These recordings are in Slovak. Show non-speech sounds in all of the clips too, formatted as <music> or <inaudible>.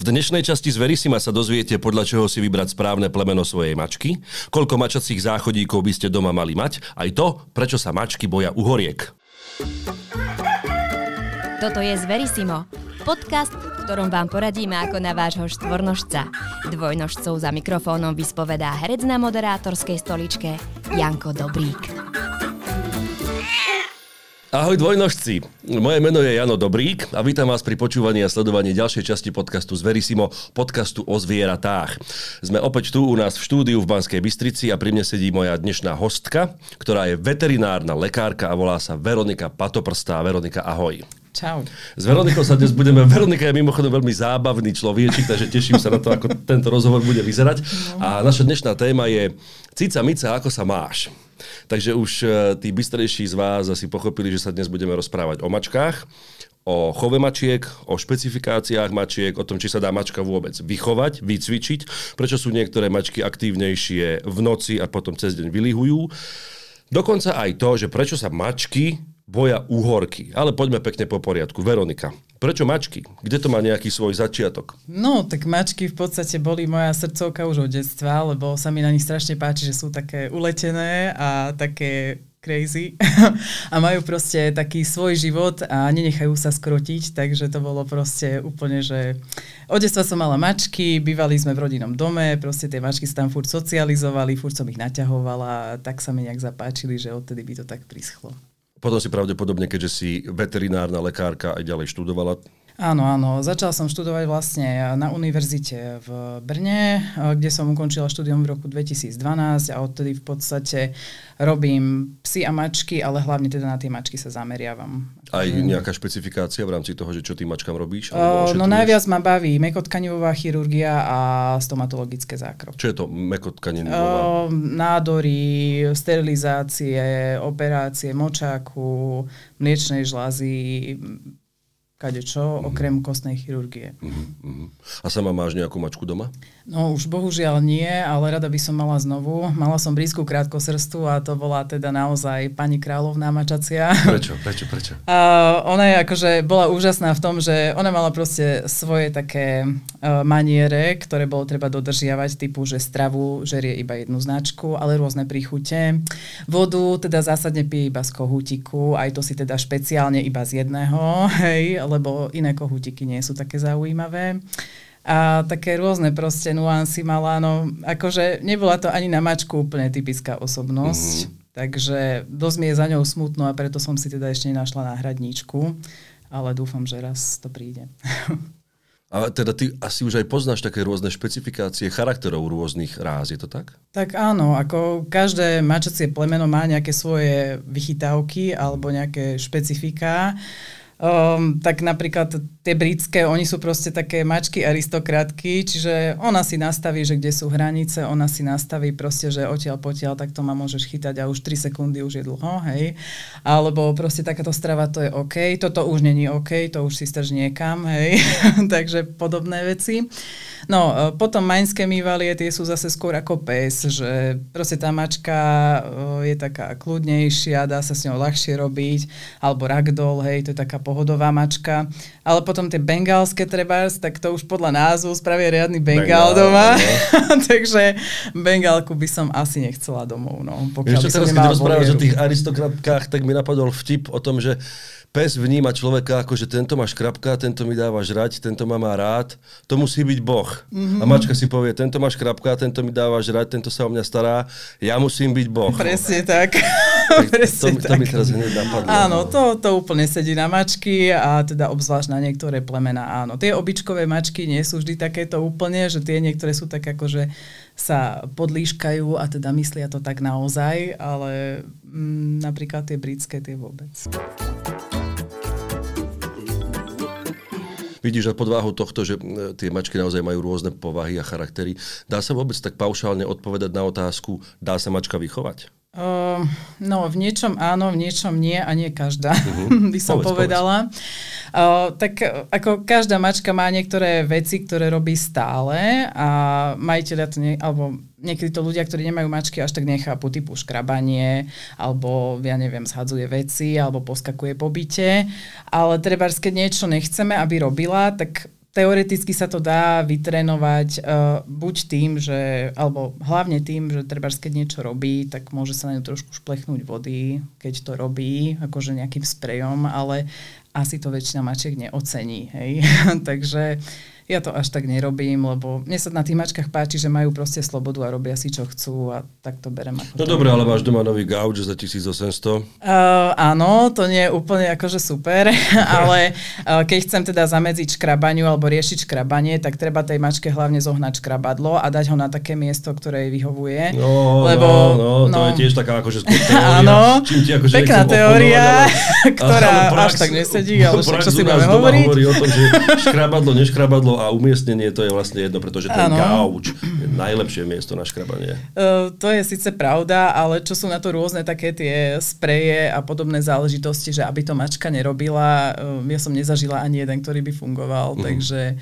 V dnešnej časti z Verisima sa dozviete, podľa čoho si vybrať správne plemeno svojej mačky, koľko mačacích záchodíkov by ste doma mali mať, aj to, prečo sa mačky boja uhoriek. Toto je Zverisimo, podcast, v ktorom vám poradíme ako na vášho štvornožca. Dvojnožcov za mikrofónom vyspovedá herec na moderátorskej stoličke Janko Dobrík. Ahoj dvojnožci, moje meno je Jano Dobrík a vítam vás pri počúvaní a sledovaní ďalšej časti podcastu z Verisimo, podcastu o zvieratách. Sme opäť tu u nás v štúdiu v Banskej Bystrici a pri mne sedí moja dnešná hostka, ktorá je veterinárna lekárka a volá sa Veronika Patoprstá. Veronika, ahoj. Čau. S Veronikou sa dnes budeme... Veronika je mimochodom veľmi zábavný človečik, takže teším sa na to, ako tento rozhovor bude vyzerať. A naša dnešná téma je Cica Mica, ako sa máš? Takže už e, tí bystrejší z vás asi pochopili, že sa dnes budeme rozprávať o mačkách, o chove mačiek, o špecifikáciách mačiek, o tom, či sa dá mačka vôbec vychovať, vycvičiť, prečo sú niektoré mačky aktívnejšie v noci a potom cez deň vylihujú. Dokonca aj to, že prečo sa mačky boja úhorky. Ale poďme pekne po poriadku. Veronika, prečo mačky? Kde to má nejaký svoj začiatok? No, tak mačky v podstate boli moja srdcovka už od detstva, lebo sa mi na nich strašne páči, že sú také uletené a také crazy <laughs> a majú proste taký svoj život a nenechajú sa skrotiť, takže to bolo proste úplne, že od detstva som mala mačky, bývali sme v rodinnom dome, proste tie mačky sa tam furt socializovali, furt som ich naťahovala, tak sa mi nejak zapáčili, že odtedy by to tak prischlo. Potom si pravdepodobne, keďže si veterinárna lekárka aj ďalej študovala, Áno, áno. Začala som študovať vlastne na univerzite v Brne, kde som ukončila štúdium v roku 2012 a odtedy v podstate robím psy a mačky, ale hlavne teda na tie mačky sa zameriavam. Aj nejaká špecifikácia v rámci toho, že čo tým mačkám robíš? Uh, no najviac ma baví mekotkanivová chirurgia a stomatologické zákroky. Čo je to mekotkanivová? Uh, nádory, sterilizácie, operácie močáku, mliečnej žlazy, kadečo, mm-hmm. okrem kostnej chirurgie. Mm-hmm. A sama máš nejakú mačku doma? No už bohužiaľ nie, ale rada by som mala znovu. Mala som blízku krátkosrstu a to bola teda naozaj pani kráľovná mačacia. Prečo? Prečo? Prečo? <laughs> A ona je akože bola úžasná v tom, že ona mala proste svoje také uh, maniere, ktoré bolo treba dodržiavať, typu, že stravu žerie iba jednu značku, ale rôzne príchute. Vodu teda zásadne pije iba z kohútiku, aj to si teda špeciálne iba z jedného, <laughs> hej, lebo iné kohútiky nie sú také zaujímavé. A také rôzne proste nuancy mala, no akože nebola to ani na mačku úplne typická osobnosť, mm-hmm. takže dosť mi je za ňou smutno a preto som si teda ešte nenašla náhradníčku, ale dúfam, že raz to príde. <laughs> A teda ty asi už aj poznáš také rôzne špecifikácie charakterov rôznych ráz, je to tak? Tak áno, ako každé mačacie plemeno má nejaké svoje vychytávky alebo nejaké špecifika. Um, tak napríklad tie britské, oni sú proste také mačky aristokratky, čiže ona si nastaví, že kde sú hranice, ona si nastaví proste, že odtiaľ potiaľ, tak to ma môžeš chytať a už 3 sekundy už je dlho, hej. Alebo proste takáto strava to je OK, toto už není OK, to už si strž niekam, hej. <laughs> Takže podobné veci. No, e, potom maňské mývalie, tie sú zase skôr ako pes, že proste tá mačka e, je taká kľudnejšia, dá sa s ňou ľahšie robiť, alebo ragdoll, hej, to je taká pohodová mačka. Ale potom tie bengálske trebárs, tak to už podľa názvu spravia riadny bengál, Bengál, doma. No. <laughs> Takže bengálku by som asi nechcela domov. No, Ešte teraz, keď rozprávaš o tých aristokratkách, tak mi napadol vtip o tom, že pes vníma človeka ako, že tento má škrapka, tento mi dáva žrať, tento ma má rád, to musí byť Boh. Mm-hmm. A mačka si povie, tento má škrapka, tento mi dáva žrať, tento sa o mňa stará, ja musím byť Boh. Presne tak. <laughs> to, to mi teraz hneď napadlo. Áno, to, to úplne sedí na mačky a teda obzvlášť na niektoré plemena, áno. Tie obyčkové mačky nie sú vždy takéto úplne, že tie niektoré sú tak ako, že sa podlíškajú a teda myslia to tak naozaj, ale mm, napríklad tie britské, tie vôbec. Vidíš, že pod váhou tohto, že e, tie mačky naozaj majú rôzne povahy a charaktery, dá sa vôbec tak paušálne odpovedať na otázku, dá sa mačka vychovať? Uh, no, v niečom áno, v niečom nie a nie každá, uh-huh. <laughs> by som povedz, povedala. Povedz. Uh, tak ako každá mačka má niektoré veci, ktoré robí stále a majiteľia to nie, alebo niekedy to ľudia, ktorí nemajú mačky, až tak nechápu, typu škrabanie, alebo ja neviem, zhadzuje veci, alebo poskakuje po byte. Ale treba, keď niečo nechceme, aby robila, tak teoreticky sa to dá vytrénovať uh, buď tým, že, alebo hlavne tým, že treba, keď niečo robí, tak môže sa na ňu trošku šplechnúť vody, keď to robí, akože nejakým sprejom, ale asi to väčšina mačiek neocení. Hej? <laughs> Takže ja to až tak nerobím, lebo mne sa na tých mačkách páči, že majú proste slobodu a robia si, čo chcú a tak to berem ako No dobre, ale máš doma nový gauč za 1800? Uh, áno, to nie je úplne akože super, <laughs> ale uh, keď chcem teda zamedziť škrabaniu alebo riešiť škrabanie, tak treba tej mačke hlavne zohnať škrabadlo a dať ho na také miesto, ktoré jej vyhovuje. No, lebo, no, no, to no, je tiež taká akože <laughs> teória. Áno, ti akože pekná teória, ale, <laughs> ktorá ale prax, až tak nesedí, ale však čo si máme hovoriť. hovorí o tom, že škrabadlo, neškrabadlo a umiestnenie to je vlastne jedno, pretože ten ano. gauč je najlepšie miesto na škrabanie. Uh, to je síce pravda, ale čo sú na to rôzne také tie spreje a podobné záležitosti, že aby to mačka nerobila, uh, ja som nezažila ani jeden, ktorý by fungoval, uh-huh. takže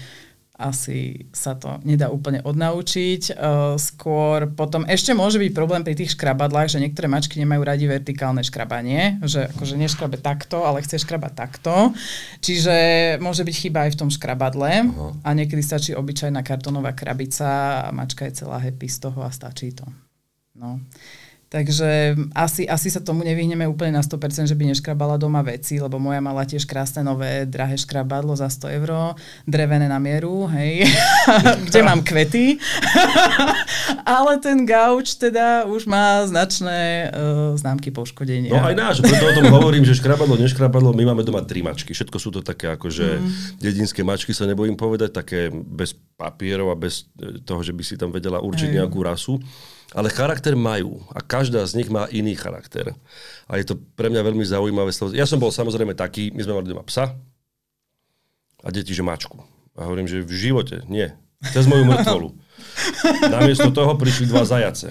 asi sa to nedá úplne odnaučiť. Uh, skôr potom ešte môže byť problém pri tých škrabadlách, že niektoré mačky nemajú radi vertikálne škrabanie, že akože neškrabe takto, ale chce škrabať takto. Čiže môže byť chyba aj v tom škrabadle uh-huh. a niekedy stačí obyčajná kartonová krabica a mačka je celá happy z toho a stačí to. No. Takže asi, asi sa tomu nevyhneme úplne na 100%, že by neškrabala doma veci, lebo moja mala tiež krásne nové drahé škrabadlo za 100 eur, drevené na mieru, hej, <laughs> kde mám kvety. <laughs> Ale ten gauč teda už má značné uh, známky poškodenia. No aj náš, preto o tom hovorím, že škrabadlo, neškrabadlo, my máme doma tri mačky. Všetko sú to také akože mm. dedinské mačky, sa nebojím povedať, také bez papierov a bez e, toho, že by si tam vedela určiť hej. nejakú rasu ale charakter majú a každá z nich má iný charakter. A je to pre mňa veľmi zaujímavé. Ja som bol samozrejme taký, my sme mali doma psa a deti, že mačku. A hovorím, že v živote, nie. Cez moju mŕtvolu. <laughs> Namiesto toho prišli dva zajace.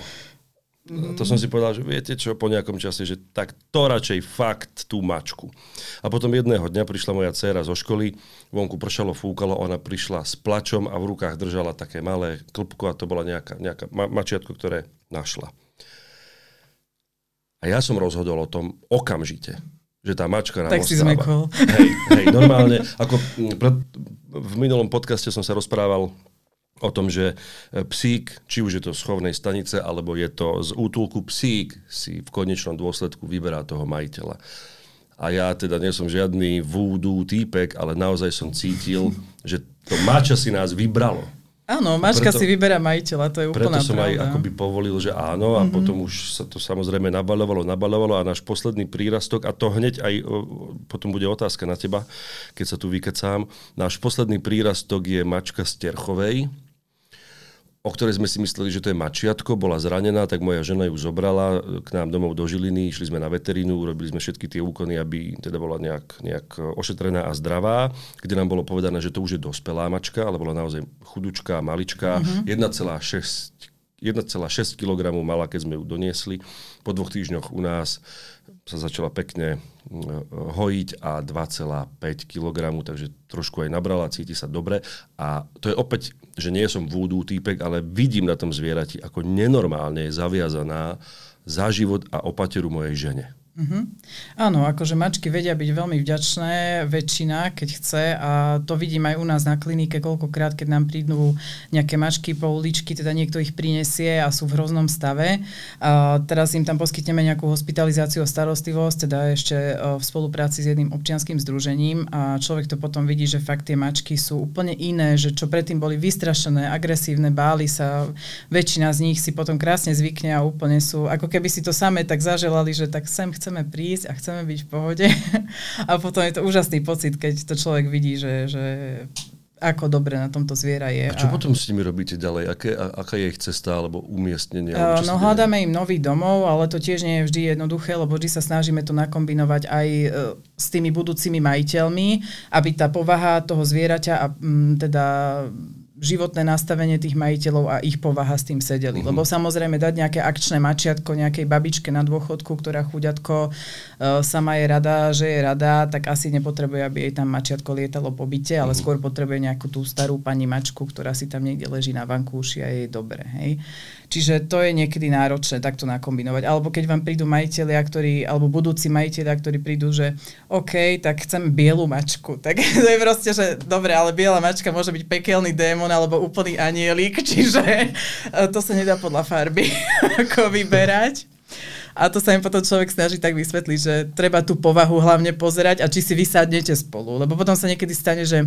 Mm-hmm. To som si povedal, že viete čo, po nejakom čase, že tak to radšej fakt tú mačku. A potom jedného dňa prišla moja dcéra zo školy, vonku pršalo, fúkalo, ona prišla s plačom a v rukách držala také malé klpko a to bola nejaká, nejaká ma- mačiatko, ktoré našla. A ja som rozhodol o tom okamžite, že tá mačka nám Tak ostáva. si zmekol. Hej, hej, normálne, ako v minulom podcaste som sa rozprával o tom, že e, psík, či už je to z chovnej stanice, alebo je to z útulku psík, si v konečnom dôsledku vyberá toho majiteľa. A ja teda nie som žiadny vúdu týpek, ale naozaj som cítil, že to mača si nás vybralo. Áno, mačka preto, si vyberá majiteľa, to je úplná Preto som pravda. aj akoby povolil, že áno a mm-hmm. potom už sa to samozrejme nabalovalo, nabalovalo a náš posledný prírastok, a to hneď aj, potom bude otázka na teba, keď sa tu vykecám, náš posledný prírastok je mačka z Terchovej, o ktorej sme si mysleli, že to je mačiatko, bola zranená, tak moja žena ju zobrala k nám domov do Žiliny, išli sme na veterínu, urobili sme všetky tie úkony, aby teda bola nejak, nejak ošetrená a zdravá, kde nám bolo povedané, že to už je dospelá mačka, ale bola naozaj chudučká, maličká, mm-hmm. 1,6 1,6 kg mala, keď sme ju doniesli. Po dvoch týždňoch u nás sa začala pekne hojiť a 2,5 kg, takže trošku aj nabrala, cíti sa dobre. A to je opäť, že nie som vúdú týpek, ale vidím na tom zvierati, ako nenormálne je zaviazaná za život a opateru mojej žene. Mm-hmm. Áno, akože mačky vedia byť veľmi vďačné, väčšina, keď chce a to vidím aj u nás na klinike, koľkokrát, keď nám prídu nejaké mačky po uličky, teda niekto ich prinesie a sú v hroznom stave. A teraz im tam poskytneme nejakú hospitalizáciu a starostlivosť, teda ešte e, v spolupráci s jedným občianským združením a človek to potom vidí, že fakt tie mačky sú úplne iné, že čo predtým boli vystrašené, agresívne, báli sa, väčšina z nich si potom krásne zvykne a úplne sú, ako keby si to samé tak zaželali, že tak sem chcem chceme prísť a chceme byť v pohode. <laughs> a potom je to úžasný pocit, keď to človek vidí, že, že ako dobre na tomto zviera je. A čo a... potom s nimi robíte ďalej? Aké, a, aká je ich cesta alebo umiestnenie? Uh, no hľadáme im nový domov, ale to tiež nie je vždy jednoduché, lebo vždy sa snažíme to nakombinovať aj uh, s tými budúcimi majiteľmi, aby tá povaha toho zvieraťa a um, teda životné nastavenie tých majiteľov a ich povaha s tým sedeli. Uh-huh. Lebo samozrejme dať nejaké akčné mačiatko nejakej babičke na dôchodku, ktorá chuďatko uh, sama je rada, že je rada, tak asi nepotrebuje, aby jej tam mačiatko lietalo po byte, ale uh-huh. skôr potrebuje nejakú tú starú pani mačku, ktorá si tam niekde leží na vankúši a je dobre. Hej. Čiže to je niekedy náročné takto nakombinovať. Alebo keď vám prídu majiteľia, ktorí, alebo budúci majiteľia, ktorí prídu, že OK, tak chcem bielu mačku. <laughs> Tak to je proste, že dobre, ale biela mačka môže byť pekelný démon alebo úplný anielik, <laughs> čiže e, to sa nedá podľa farby <laughs> ako vyberať. A to sa im potom človek snaží tak vysvetliť, že treba tú povahu hlavne pozerať a či si vysadnete spolu. Lebo potom sa niekedy stane, že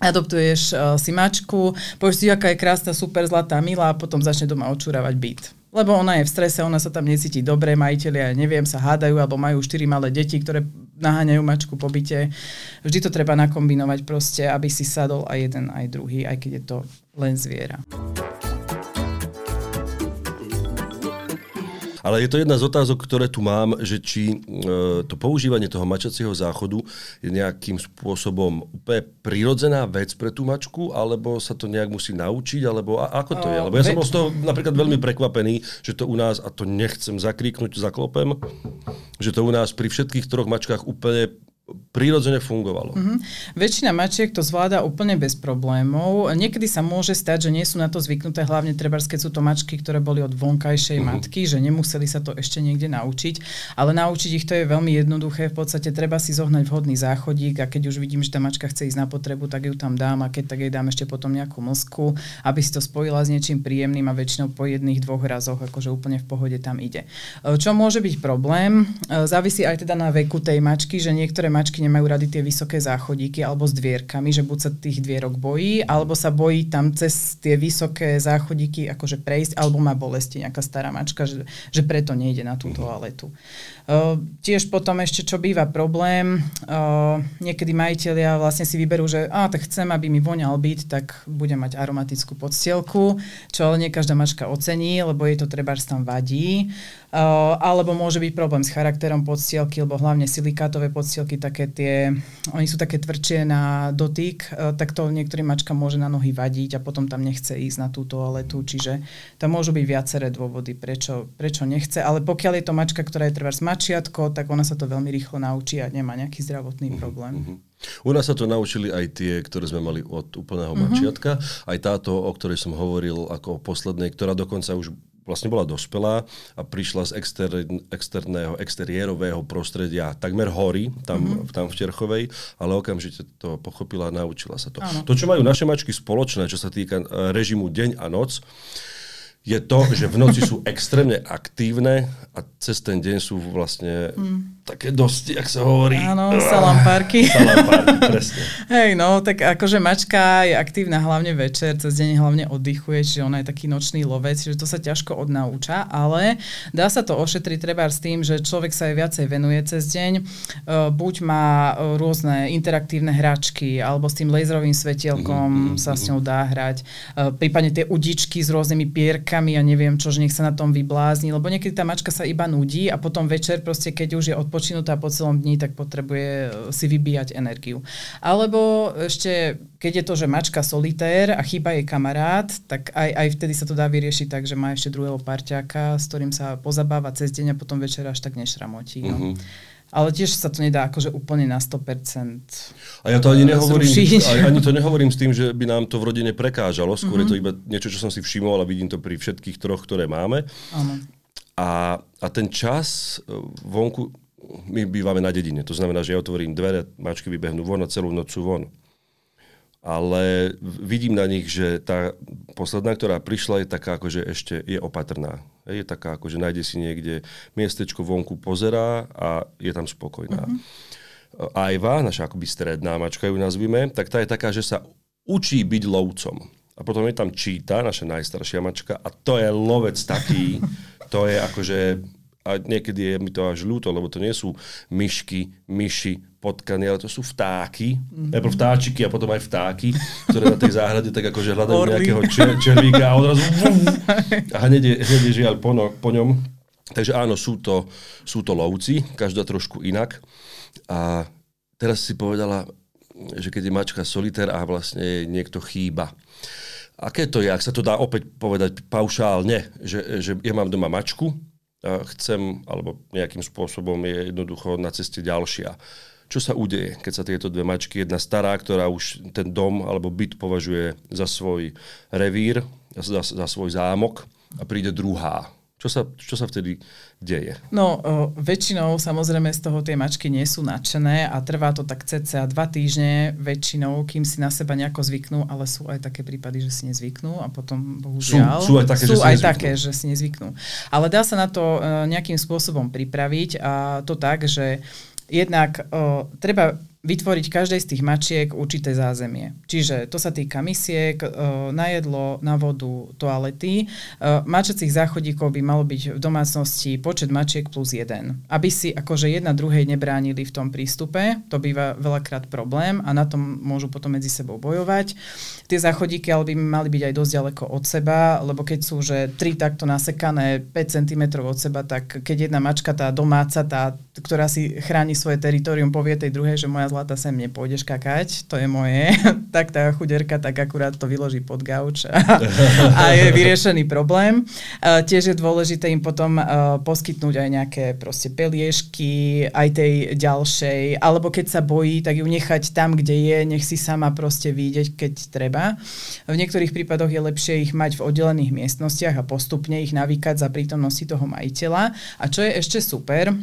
adoptuješ uh, si mačku, povieš si, aká je krásna, super, zlatá, milá a potom začne doma očúravať byt. Lebo ona je v strese, ona sa tam necíti dobre, majiteľia, neviem, sa hádajú, alebo majú štyri malé deti, ktoré naháňajú mačku po byte. Vždy to treba nakombinovať proste, aby si sadol aj jeden, aj druhý, aj keď je to len zviera. Ale je to jedna z otázok, ktoré tu mám, že či e, to používanie toho mačacieho záchodu je nejakým spôsobom úplne prirodzená vec pre tú mačku, alebo sa to nejak musí naučiť, alebo a, ako to je? Lebo ja som bol z toho napríklad veľmi prekvapený, že to u nás, a to nechcem zakríknuť, zaklopem, že to u nás pri všetkých troch mačkách úplne prirodzene fungovalo. Mm-hmm. Väčšina mačiek to zvláda úplne bez problémov. Niekedy sa môže stať, že nie sú na to zvyknuté, hlavne treba, keď sú to mačky, ktoré boli od vonkajšej mm-hmm. matky, že nemuseli sa to ešte niekde naučiť. Ale naučiť ich to je veľmi jednoduché. V podstate treba si zohnať vhodný záchodík a keď už vidím, že tá mačka chce ísť na potrebu, tak ju tam dám a keď tak jej dám ešte potom nejakú mlsku, aby si to spojila s niečím príjemným a väčšinou po jedných, dvoch razoch, akože úplne v pohode tam ide. Čo môže byť problém? Závisí aj teda na veku tej mačky, že niektoré mačky nemajú rady tie vysoké záchodíky alebo s dvierkami, že buď sa tých dvierok bojí, alebo sa bojí tam cez tie vysoké záchodíky akože prejsť, alebo má bolesti nejaká stará mačka, že, že preto nejde na tú toaletu. Uh, tiež potom ešte, čo býva problém, uh, niekedy majiteľia vlastne si vyberú, že a, tak chcem, aby mi voňal byt, tak budem mať aromatickú podstielku, čo ale nie každá mačka ocení, lebo jej to treba tam vadí. Uh, alebo môže byť problém s charakterom podstielky, lebo hlavne silikátové podstielky, také tie, oni sú také tvrdšie na dotyk, uh, tak to niektorým mačkám môže na nohy vadiť a potom tam nechce ísť na tú toaletu, čiže tam môžu byť viaceré dôvody, prečo, prečo nechce, ale pokiaľ je to mačka, ktorá je treba mačiatko, tak ona sa to veľmi rýchlo naučí a nemá nejaký zdravotný mhm, problém. Uh-huh. U nás sa to naučili aj tie, ktoré sme mali od úplného uh-huh. mačiatka. Aj táto, o ktorej som hovoril ako poslednej, ktorá dokonca už vlastne bola dospelá a prišla z exter, externého, exteriérového prostredia takmer hory, tam, mm-hmm. tam v Terchovej, ale okamžite to pochopila a naučila sa to. Áno. To, čo majú naše mačky spoločné, čo sa týka e, režimu deň a noc, je to, že v noci sú <laughs> extrémne aktívne a cez ten deň sú vlastne mm. Také dosť, ak sa hovorí. Áno, salampárky. <laughs> salampárky, presne. <laughs> Hej, no, tak akože mačka je aktívna hlavne večer, cez deň hlavne oddychuje, čiže ona je taký nočný lovec, čiže to sa ťažko odnauča, ale dá sa to ošetriť treba s tým, že človek sa aj viacej venuje cez deň, e, buď má e, rôzne interaktívne hračky, alebo s tým laserovým svetielkom mm-hmm. sa s ňou dá hrať, e, prípadne tie udičky s rôznymi pierkami, a neviem čo, že nech sa na tom vyblázni, lebo niekedy tá mačka sa iba nudí a potom večer proste, keď už je odpočinutá po celom dni, tak potrebuje e, si vybíjať energiu. Alebo ešte, keď je to, že mačka solitér a chýba jej kamarát, tak aj, aj vtedy sa to dá vyriešiť tak, že má ešte druhého parťáka, s ktorým sa pozabáva cez deň a potom večer až tak nešramotí. No. Uh-huh. Ale tiež sa to nedá akože úplne na 100% A ja to ani nehovorím, ani to nehovorím s tým, že by nám to v rodine prekážalo, skôr mm-hmm. je to mhm. iba niečo, čo som si všimol a vidím to pri všetkých troch, ktoré máme. Áno. A, a ten čas e, vonku, my bývame na dedine, to znamená, že ja otvorím dvere, mačky vybehnú von a celú noc sú von ale vidím na nich, že tá posledná, ktorá prišla, je taká, ako že ešte je opatrná. Je taká, ako že nájde si niekde miestečko vonku, pozerá a je tam spokojná. Uh-huh. Ajva, naša akoby stredná mačka ju nazvime, tak tá je taká, že sa učí byť lovcom. A potom je tam číta, naša najstaršia mačka, a to je lovec taký, <laughs> to je akože a niekedy je mi to až ľúto, lebo to nie sú myšky, myši, potkany, ale to sú vtáky, mm-hmm. najprv vtáčiky a potom aj vtáky, ktoré na tej záhrade tak akože hľadajú Orly. nejakého čer, červíka a odrazu a hneď je, hneď je žiaľ po, no, po ňom. Takže áno, sú to, sú to lovci, každá trošku inak. A teraz si povedala, že keď je mačka solitér a vlastne niekto chýba. Aké to je, ak sa to dá opäť povedať paušálne, že, že ja mám doma mačku, chcem, alebo nejakým spôsobom je jednoducho na ceste ďalšia. Čo sa udeje, keď sa tieto dve mačky, jedna stará, ktorá už ten dom alebo byt považuje za svoj revír, za, za svoj zámok a príde druhá, čo sa, čo sa vtedy deje? No, o, väčšinou samozrejme z toho tie mačky nie sú nadšené a trvá to tak cca dva týždne väčšinou, kým si na seba nejako zvyknú, ale sú aj také prípady, že si nezvyknú a potom bohužiaľ... Sú, sú aj také, sú že, si aj také že si nezvyknú. Ale dá sa na to uh, nejakým spôsobom pripraviť a to tak, že jednak uh, treba vytvoriť každej z tých mačiek určité zázemie. Čiže to sa týka misiek, e, na jedlo, na vodu, toalety. E, mačacích záchodíkov by malo byť v domácnosti počet mačiek plus jeden. Aby si akože jedna druhej nebránili v tom prístupe, to býva veľakrát problém a na tom môžu potom medzi sebou bojovať. Tie záchodíky ale by mali byť aj dosť ďaleko od seba, lebo keď sú že tri takto nasekané 5 cm od seba, tak keď jedna mačka, tá domáca, tá, ktorá si chráni svoje teritorium, povie tej druhej, že moja zlata sem nepôjdeš kakať, to je moje, <laughs> tak tá chuderka tak akurát to vyloží pod gauč a, <laughs> a je vyriešený problém. Uh, tiež je dôležité im potom uh, poskytnúť aj nejaké proste peliežky, aj tej ďalšej, alebo keď sa bojí, tak ju nechať tam, kde je, nech si sama proste vidieť, keď treba. V niektorých prípadoch je lepšie ich mať v oddelených miestnostiach a postupne ich navýkať za prítomnosti toho majiteľa. A čo je ešte super,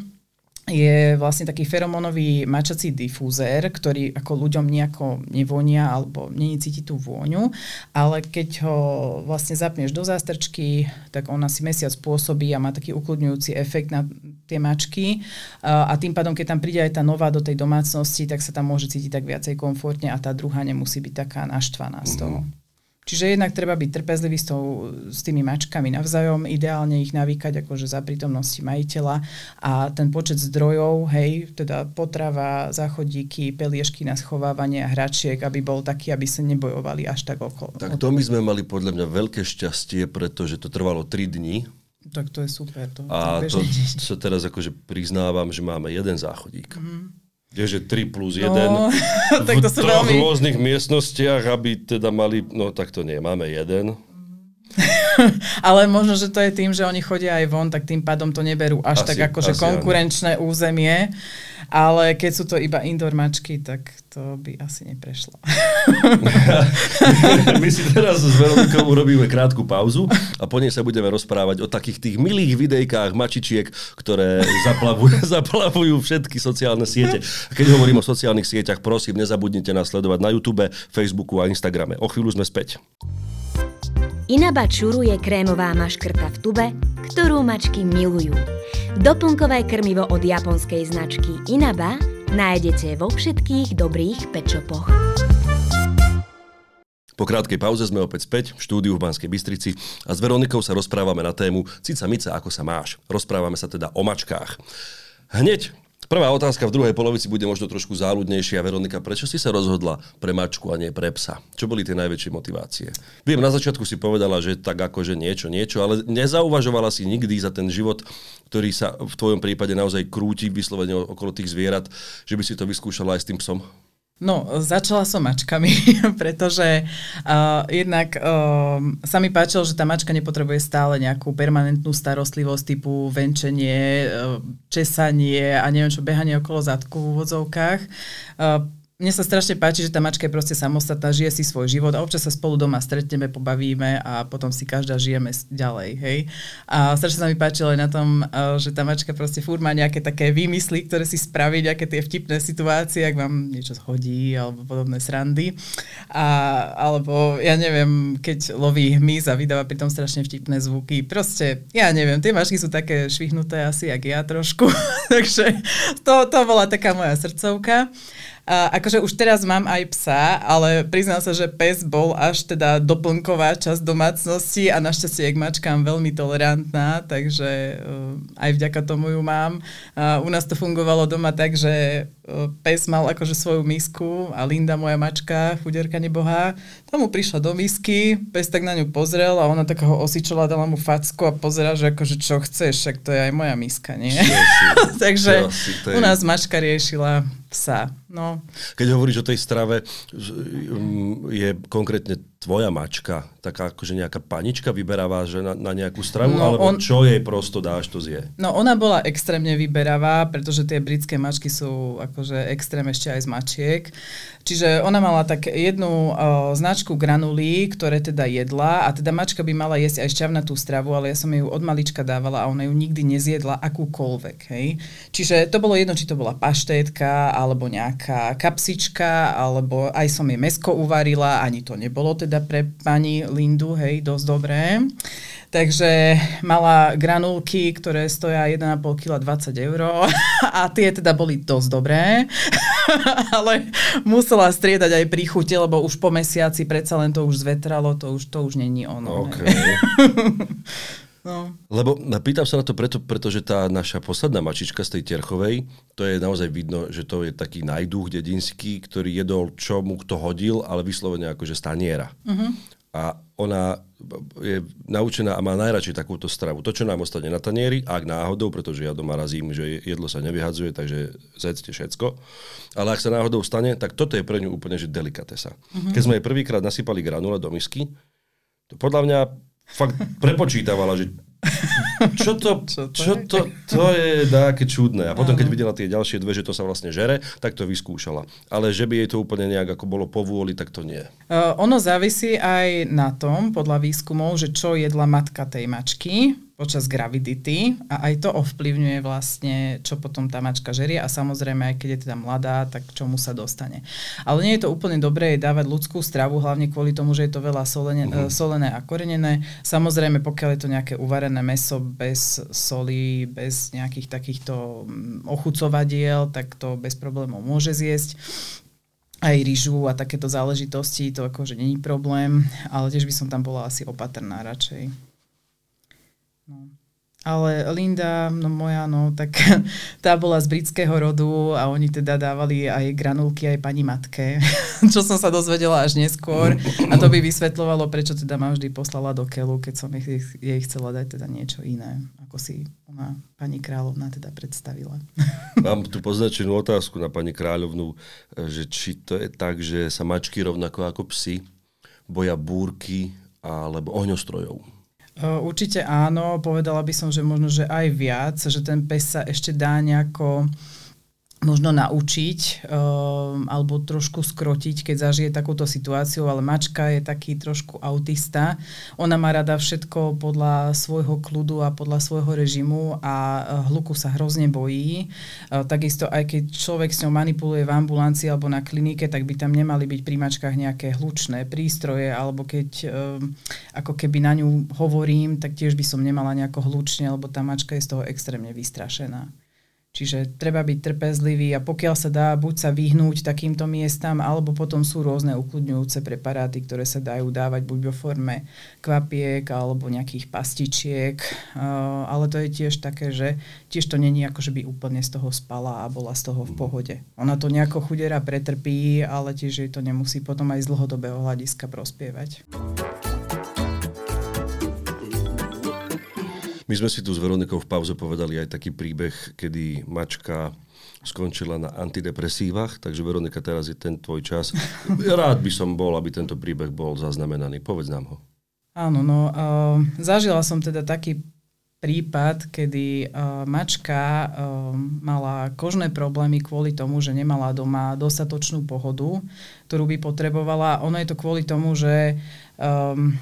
je vlastne taký feromonový mačací difúzer, ktorý ako ľuďom nejako nevonia alebo není cíti tú vôňu, ale keď ho vlastne zapneš do zástrčky, tak on asi mesiac pôsobí a má taký ukludňujúci efekt na tie mačky a tým pádom, keď tam príde aj tá nová do tej domácnosti, tak sa tam môže cítiť tak viacej komfortne a tá druhá nemusí byť taká naštvaná z toho. Mm-hmm. Čiže jednak treba byť trpezlivý s, tou, s tými mačkami navzájom, ideálne ich navýkať akože za prítomnosti majiteľa a ten počet zdrojov, hej, teda potrava, záchodíky, peliešky na schovávanie a hračiek, aby bol taký, aby sa nebojovali až tak okolo. Tak to my sme mali podľa mňa veľké šťastie, pretože to trvalo 3 dní. Tak to je super. To, a to, to sa teraz akože priznávam, že máme jeden záchodík. Mm-hmm je, že 3 plus 1 no, <laughs> tak to v troch veľmi... rôznych miestnostiach, aby teda mali, no tak to nie, máme jeden. <laughs> Ale možno, že to je tým, že oni chodia aj von, tak tým pádom to neberú až asi, tak akože konkurenčné áno. územie. Ale keď sú to iba indoor mačky, tak to by asi neprešlo. <laughs> My si <laughs> teraz s Veronikou urobíme krátku pauzu a po nej sa budeme rozprávať o takých tých milých videjkách mačičiek, ktoré zaplavujú, zaplavujú všetky sociálne siete. A keď hovorím o sociálnych sieťach, prosím, nezabudnite nás sledovať na YouTube, Facebooku a Instagrame. O chvíľu sme späť. Inaba Čuru je krémová maškrta v tube, ktorú mačky milujú. Doplnkové krmivo od japonskej značky Inaba nájdete vo všetkých dobrých pečopoch. Po krátkej pauze sme opäť späť v štúdiu v Banskej Bystrici a s Veronikou sa rozprávame na tému Cica Mica, ako sa máš. Rozprávame sa teda o mačkách. Hneď Prvá otázka v druhej polovici bude možno trošku záľudnejšia. Veronika, prečo si sa rozhodla pre mačku a nie pre psa? Čo boli tie najväčšie motivácie? Viem, na začiatku si povedala, že tak akože niečo, niečo, ale nezauvažovala si nikdy za ten život, ktorý sa v tvojom prípade naozaj krúti vyslovene okolo tých zvierat, že by si to vyskúšala aj s tým psom? No, začala som mačkami, <laughs> pretože uh, jednak uh, sa mi páčilo, že tá mačka nepotrebuje stále nejakú permanentnú starostlivosť typu venčenie, uh, česanie a neviem čo, behanie okolo zadku v úvodzovkách. Uh, mne sa strašne páči, že tá mačka je proste samostatná, žije si svoj život a občas sa spolu doma stretneme, pobavíme a potom si každá žijeme ďalej, hej. A strašne sa mi páčilo aj na tom, že tá mačka proste furt má nejaké také výmysly, ktoré si spraví, nejaké tie vtipné situácie, ak vám niečo zhodí alebo podobné srandy. A, alebo ja neviem, keď loví hmyz a vydáva pritom strašne vtipné zvuky. Proste, ja neviem, tie mačky sú také švihnuté asi, jak ja trošku. <laughs> Takže to, to bola taká moja srdcovka. A akože už teraz mám aj psa, ale priznám sa, že pes bol až teda doplnková časť domácnosti a našťastie k mačkám veľmi tolerantná, takže uh, aj vďaka tomu ju mám. Uh, u nás to fungovalo doma tak, že pes mal akože svoju misku a Linda, moja mačka, chuderka nebohá, tomu prišla do misky, pes tak na ňu pozrel a ona tak ho osičala, dala mu facku a pozera, že akože čo chceš, však to je aj moja miska, nie? <laughs> takže u nás mačka riešila psa. No. Keď hovoríš o tej strave, je konkrétne tvoja mačka, taká akože nejaká panička vyberavá že na, na nejakú stravu, No, alebo on- čo jej prosto dáš, to zje? No ona bola extrémne vyberavá, pretože tie britské mačky sú akože extrém ešte aj z mačiek. Čiže ona mala tak jednu uh, značku granulí, ktoré teda jedla a teda mačka by mala jesť aj šťavnatú stravu, ale ja som ju od malička dávala a ona ju nikdy nezjedla akúkoľvek. Hej. Čiže to bolo jedno, či to bola paštétka, alebo nejaká kapsička, alebo aj som jej mesko uvarila, ani to nebolo teda pre pani Lindu, hej, dosť dobré. Takže mala granulky, ktoré stoja 1,5 kg 20 eur a tie teda boli dosť dobré, <laughs> ale musela striedať aj príchute, lebo už po mesiaci predsa len to už zvetralo, to už, to už není ono. OK. hej. <laughs> No. Lebo no, pýtam sa na to preto, pretože tá naša posledná mačička z tej Terchovej, to je naozaj vidno, že to je taký najduch dedinský, ktorý jedol, čo mu kto hodil, ale vyslovene akože staniera. Uh-huh. A ona je naučená a má najradšej takúto stravu. To, čo nám ostane na tanieri, ak náhodou, pretože ja doma razím, že jedlo sa nevyhadzuje, takže zedzte všetko. Ale ak sa náhodou stane, tak toto je pre ňu úplne že delikatesa. Uh-huh. Keď sme jej prvýkrát nasypali granule do misky, to podľa mňa fakt prepočítavala, že <laughs> čo to, Čo to čo to, to je také čudné. A potom, keď videla tie ďalšie dve, že to sa vlastne žere, tak to vyskúšala. Ale že by jej to úplne nejak ako bolo povôli, tak to nie. Uh, ono závisí aj na tom, podľa výskumov, že čo jedla matka tej mačky počas gravidity a aj to ovplyvňuje vlastne, čo potom tá mačka žerie a samozrejme aj keď je teda mladá, tak čomu sa dostane. Ale nie je to úplne dobré dávať ľudskú stravu, hlavne kvôli tomu, že je to veľa solene, uh-huh. solené a korenené. Samozrejme, pokiaľ je to nejaké uvarené meso bez soli, bez nejakých takýchto mm, ochucovadiel, tak to bez problémov môže zjesť aj rýžu a takéto záležitosti, to akože není problém, ale tiež by som tam bola asi opatrná radšej. No. Ale Linda, no moja, no tak <laughs> tá bola z britského rodu a oni teda dávali aj granulky aj pani matke, <laughs> čo som sa dozvedela až neskôr a to by vysvetľovalo, prečo teda ma vždy poslala do keľu, keď som jej, jej chcela dať teda niečo iné, ako si ona, pani kráľovna teda predstavila. <laughs> Mám tu poznačenú otázku na pani kráľovnú, že či to je tak, že sa mačky rovnako ako psi boja búrky alebo ohňostrojov. Určite áno, povedala by som, že možno, že aj viac, že ten pes sa ešte dá nejako možno naučiť um, alebo trošku skrotiť, keď zažije takúto situáciu, ale mačka je taký trošku autista. Ona má rada všetko podľa svojho kľudu a podľa svojho režimu a hluku sa hrozne bojí. Uh, takisto aj keď človek s ňou manipuluje v ambulancii alebo na klinike, tak by tam nemali byť pri mačkách nejaké hlučné prístroje, alebo keď um, ako keby na ňu hovorím, tak tiež by som nemala nejako hlučne, lebo tá mačka je z toho extrémne vystrašená. Čiže treba byť trpezlivý a pokiaľ sa dá buď sa vyhnúť takýmto miestam, alebo potom sú rôzne ukludňujúce preparáty, ktoré sa dajú dávať buď vo forme kvapiek alebo nejakých pastičiek. Uh, ale to je tiež také, že tiež to není ako, že by úplne z toho spala a bola z toho v pohode. Ona to nejako chudera pretrpí, ale tiež jej to nemusí potom aj z dlhodobého hľadiska prospievať. My sme si tu s Veronikou v pauze povedali aj taký príbeh, kedy mačka skončila na antidepresívach, takže Veronika, teraz je ten tvoj čas. Rád by som bol, aby tento príbeh bol zaznamenaný. Povedz nám ho. Áno, no uh, zažila som teda taký prípad, kedy uh, mačka uh, mala kožné problémy kvôli tomu, že nemala doma dostatočnú pohodu, ktorú by potrebovala. Ono je to kvôli tomu, že um,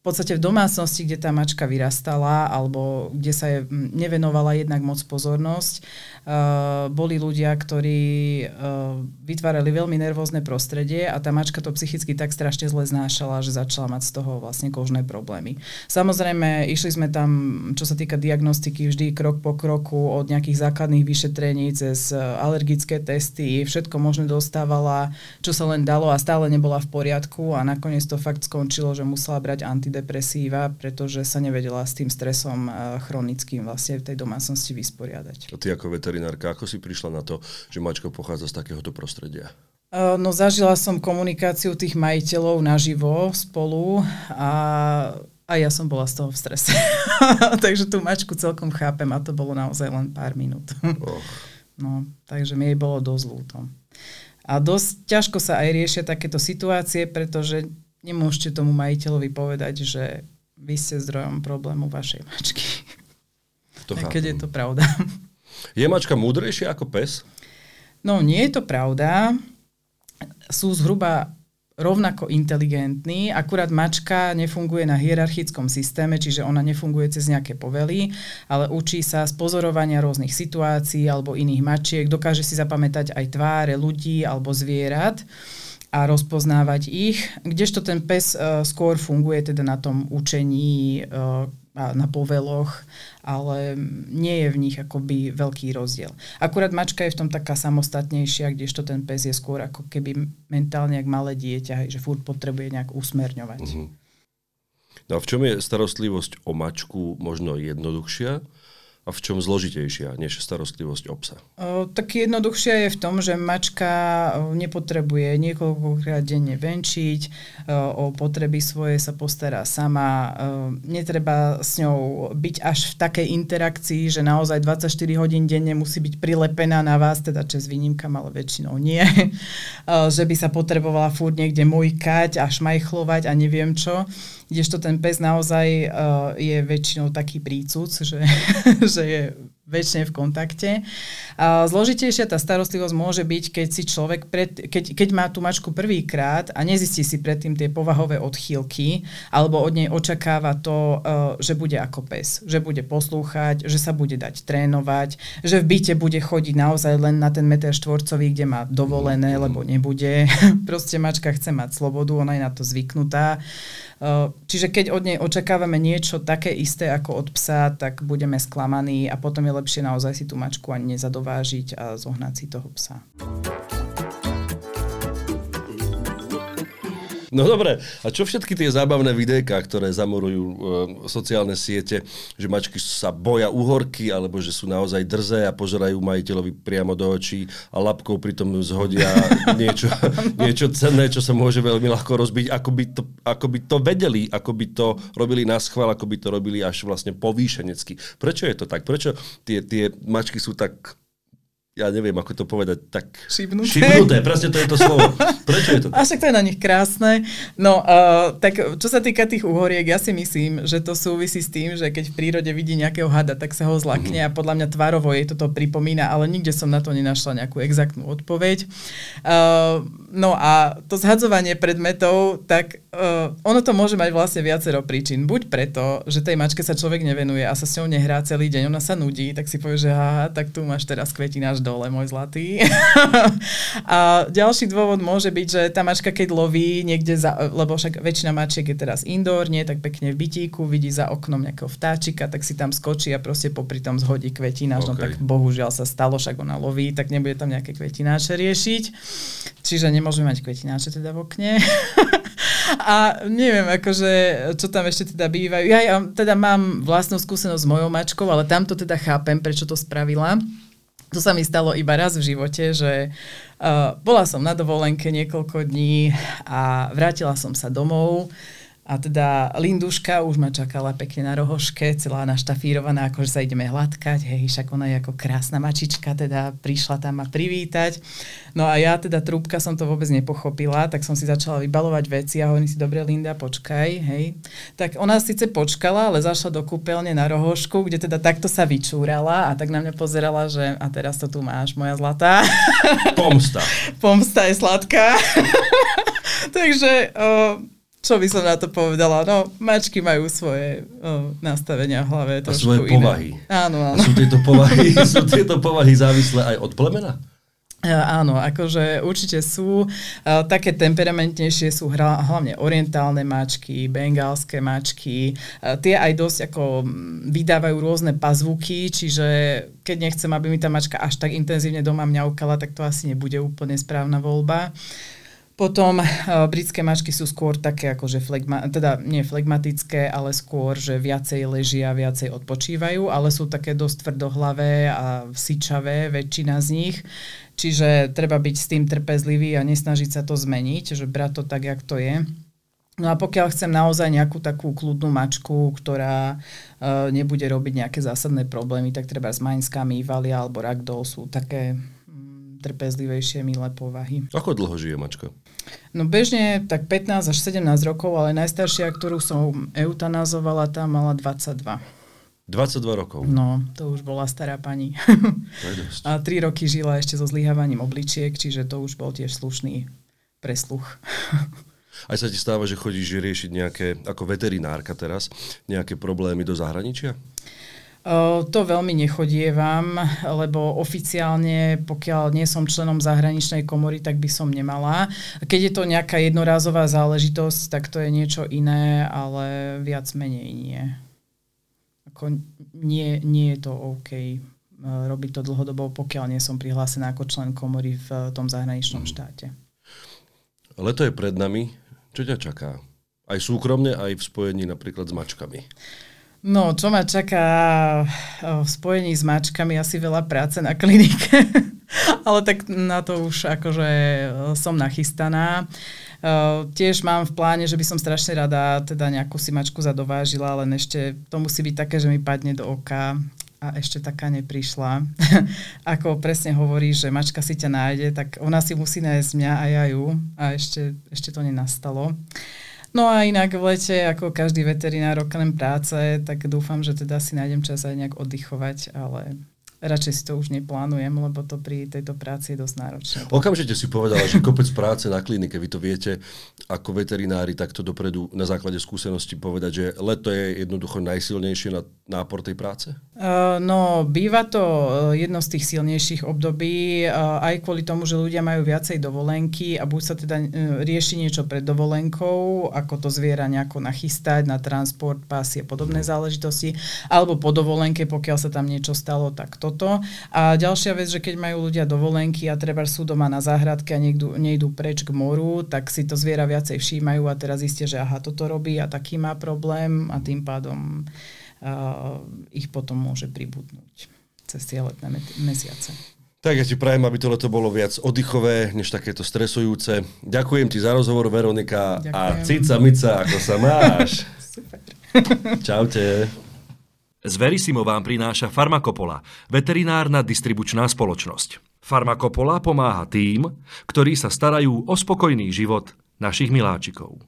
v podstate v domácnosti, kde tá mačka vyrastala alebo kde sa je nevenovala jednak moc pozornosť, uh, boli ľudia, ktorí uh, vytvárali veľmi nervózne prostredie a tá mačka to psychicky tak strašne zle znášala, že začala mať z toho vlastne kožné problémy. Samozrejme, išli sme tam, čo sa týka diagnostiky, vždy krok po kroku od nejakých základných vyšetrení cez alergické testy, všetko možné dostávala, čo sa len dalo a stále nebola v poriadku a nakoniec to fakt skončilo, že musela brať antidepresíva, pretože sa nevedela s tým stresom chronickým vlastne v tej domácnosti vysporiadať. A ty ako veterinárka, ako si prišla na to, že mačka pochádza z takéhoto prostredia? No zažila som komunikáciu tých majiteľov naživo spolu a a ja som bola z toho v strese. <laughs> takže tú mačku celkom chápem a to bolo naozaj len pár minút. Oh. <laughs> No, takže mi jej bolo dosť ľúto. A dosť ťažko sa aj riešia takéto situácie, pretože nemôžete tomu majiteľovi povedať, že vy ste zdrojom problému vašej mačky. To Aj keď je to pravda. Je mačka múdrejšia ako pes? No, nie je to pravda. Sú zhruba rovnako inteligentní, akurát mačka nefunguje na hierarchickom systéme, čiže ona nefunguje cez nejaké povely, ale učí sa z pozorovania rôznych situácií alebo iných mačiek, dokáže si zapamätať aj tváre ľudí alebo zvierat a rozpoznávať ich, kdežto ten pes uh, skôr funguje teda na tom učení uh, a na poveloch, ale nie je v nich akoby veľký rozdiel. Akurát mačka je v tom taká samostatnejšia, kdežto ten pes je skôr ako keby mentálne jak malé dieťa, že furt potrebuje nejak usmerňovať. Uh-huh. No a v čom je starostlivosť o mačku možno jednoduchšia? A v čom zložitejšia než starostlivosť o psa? Tak jednoduchšia je v tom, že mačka nepotrebuje niekoľkokrát denne venčiť, o, potreby svoje sa postará sama, netreba s ňou byť až v takej interakcii, že naozaj 24 hodín denne musí byť prilepená na vás, teda čes výnimkam, ale väčšinou nie, že by sa potrebovala furt niekde mojkať a šmajchlovať a neviem čo kdežto ten pes naozaj uh, je väčšinou taký prícuc, že, <laughs> že je väčšine v kontakte. A zložitejšia tá starostlivosť môže byť, keď si človek, pred, keď, keď má tú mačku prvýkrát a nezistí si predtým tie povahové odchýlky, alebo od nej očakáva to, uh, že bude ako pes, že bude poslúchať, že sa bude dať trénovať, že v byte bude chodiť naozaj len na ten meter štvorcový, kde má dovolené, lebo nebude. <laughs> Proste mačka chce mať slobodu, ona je na to zvyknutá. Uh, čiže keď od nej očakávame niečo také isté ako od psa, tak budeme sklamaní a potom je lepšie naozaj si tú mačku ani nezadovážiť a zohnať si toho psa. No dobre, a čo všetky tie zábavné videjka, ktoré zamorujú e, sociálne siete, že mačky sa boja uhorky, alebo že sú naozaj drzé a požerajú majiteľovi priamo do očí a lapkou pritom zhodia <laughs> niečo, niečo cenné, čo sa môže veľmi ľahko rozbiť, ako by, to, ako by to vedeli, ako by to robili na schvál, ako by to robili až vlastne povýšenecky. Prečo je to tak? Prečo tie, tie mačky sú tak ja neviem, ako to povedať, tak... Šibnuté. Šibnuté, presne to je to slovo. <laughs> Prečo je to tak? A však to je na nich krásne. No, uh, tak čo sa týka tých uhoriek, ja si myslím, že to súvisí s tým, že keď v prírode vidí nejakého hada, tak sa ho zlakne mm-hmm. a podľa mňa tvarovo jej toto pripomína, ale nikde som na to nenašla nejakú exaktnú odpoveď. Uh, no a to zhadzovanie predmetov, tak uh, ono to môže mať vlastne viacero príčin. Buď preto, že tej mačke sa človek nevenuje a sa s ňou nehrá celý deň, ona sa nudí, tak si povie, že aha, tak tu máš teraz kvetináš dole, môj zlatý. <laughs> a ďalší dôvod môže byť, že tá mačka, keď loví niekde, za, lebo však väčšina mačiek je teraz indoor, nie tak pekne v bytíku, vidí za oknom nejakého vtáčika, tak si tam skočí a proste popri tom zhodí kvetináč. Okay. No tak bohužiaľ sa stalo, však ona loví, tak nebude tam nejaké kvetináče riešiť. Čiže nemôžeme mať kvetináče teda v okne. <laughs> A neviem, akože, čo tam ešte teda bývajú. Ja, ja teda mám vlastnú skúsenosť s mojou mačkou, ale tamto teda chápem, prečo to spravila. To sa mi stalo iba raz v živote, že uh, bola som na dovolenke niekoľko dní a vrátila som sa domov a teda Linduška už ma čakala pekne na rohoške, celá naštafírovaná, akože sa ideme hladkať, hej, však ona je ako krásna mačička, teda prišla tam ma privítať. No a ja teda trúbka som to vôbec nepochopila, tak som si začala vybalovať veci a hovorím si, dobre Linda, počkaj, hej. Tak ona síce počkala, ale zašla do kúpeľne na rohošku, kde teda takto sa vyčúrala a tak na mňa pozerala, že a teraz to tu máš, moja zlatá. Pomsta. <laughs> Pomsta je sladká. <laughs> Takže uh, čo by som na to povedala? No, mačky majú svoje o, nastavenia v hlave. A svoje iné. povahy. Áno, áno. A sú tieto <laughs> povahy, sú tieto povahy závislé aj od plemena? Áno, akože určite sú. Uh, také temperamentnejšie sú hra, hlavne orientálne mačky, bengálske mačky. Uh, tie aj dosť ako vydávajú rôzne pazvuky, čiže keď nechcem, aby mi tá mačka až tak intenzívne doma mňaukala, tak to asi nebude úplne správna voľba. Uh, potom uh, britské mačky sú skôr také akože flegma, teda nie flegmatické, ale skôr, že viacej ležia, viacej odpočívajú, ale sú také dosť tvrdohlavé a syčavé, väčšina z nich. Čiže treba byť s tým trpezlivý a nesnažiť sa to zmeniť, že brať to tak, jak to je. No a pokiaľ chcem naozaj nejakú takú kľudnú mačku, ktorá uh, nebude robiť nejaké zásadné problémy, tak treba z Mainská, Mývalia alebo Ragdoll sú také trpezlivejšie, milé povahy. Ako dlho žije mačka? No bežne tak 15 až 17 rokov, ale najstaršia, ktorú som eutanazovala, tá mala 22. 22 rokov. No, to už bola stará pani. A 3 roky žila ešte so zlyhávaním obličiek, čiže to už bol tiež slušný presluch. Aj sa ti stáva, že chodíš riešiť nejaké, ako veterinárka teraz, nejaké problémy do zahraničia? O, to veľmi nechodievam, lebo oficiálne, pokiaľ nie som členom zahraničnej komory, tak by som nemala. Keď je to nejaká jednorázová záležitosť, tak to je niečo iné, ale viac menej nie. Ako nie, nie je to OK robiť to dlhodobo, pokiaľ nie som prihlásená ako člen komory v tom zahraničnom mm. štáte. Leto je pred nami. Čo ťa čaká? Aj súkromne, aj v spojení napríklad s mačkami. No, čo ma čaká v spojení s mačkami, asi veľa práce na klinike. <laughs> Ale tak na to už akože som nachystaná. Uh, tiež mám v pláne, že by som strašne rada teda nejakú si mačku zadovážila, len ešte to musí byť také, že mi padne do oka a ešte taká neprišla. <laughs> Ako presne hovorí, že mačka si ťa nájde, tak ona si musí nájsť mňa a ja ju a ešte, ešte to nenastalo. No a inak v lete, ako každý veterinár okrem práce, tak dúfam, že teda si nájdem čas aj nejak oddychovať, ale radšej si to už neplánujem, lebo to pri tejto práci je dosť náročné. Okamžite si povedala, že kopec práce na klinike, vy to viete ako veterinári takto dopredu na základe skúsenosti povedať, že leto je jednoducho najsilnejšie na nápor tej práce? Uh, no, býva to uh, jedno z tých silnejších období, uh, aj kvôli tomu, že ľudia majú viacej dovolenky a buď sa teda uh, rieši niečo pred dovolenkou, ako to zviera nejako nachystať na transport, pásy a podobné záležitosti, alebo po dovolenke, pokiaľ sa tam niečo stalo, tak to toto. A ďalšia vec, že keď majú ľudia dovolenky a treba sú doma na záhradke a niekdu, nejdú preč k moru, tak si to zviera viacej všímajú a teraz zistia, že aha, toto robí a taký má problém a tým pádom uh, ich potom môže pribudnúť cez tie letné mesiace. Tak ja ti prajem, aby to leto bolo viac oddychové, než takéto stresujúce. Ďakujem ti za rozhovor, Veronika. Ďakujem. A cica mica, ako sa máš? <laughs> Super. Čaute. Z Verisimo vám prináša Farmakopola, veterinárna distribučná spoločnosť. Farmakopola pomáha tým, ktorí sa starajú o spokojný život našich miláčikov.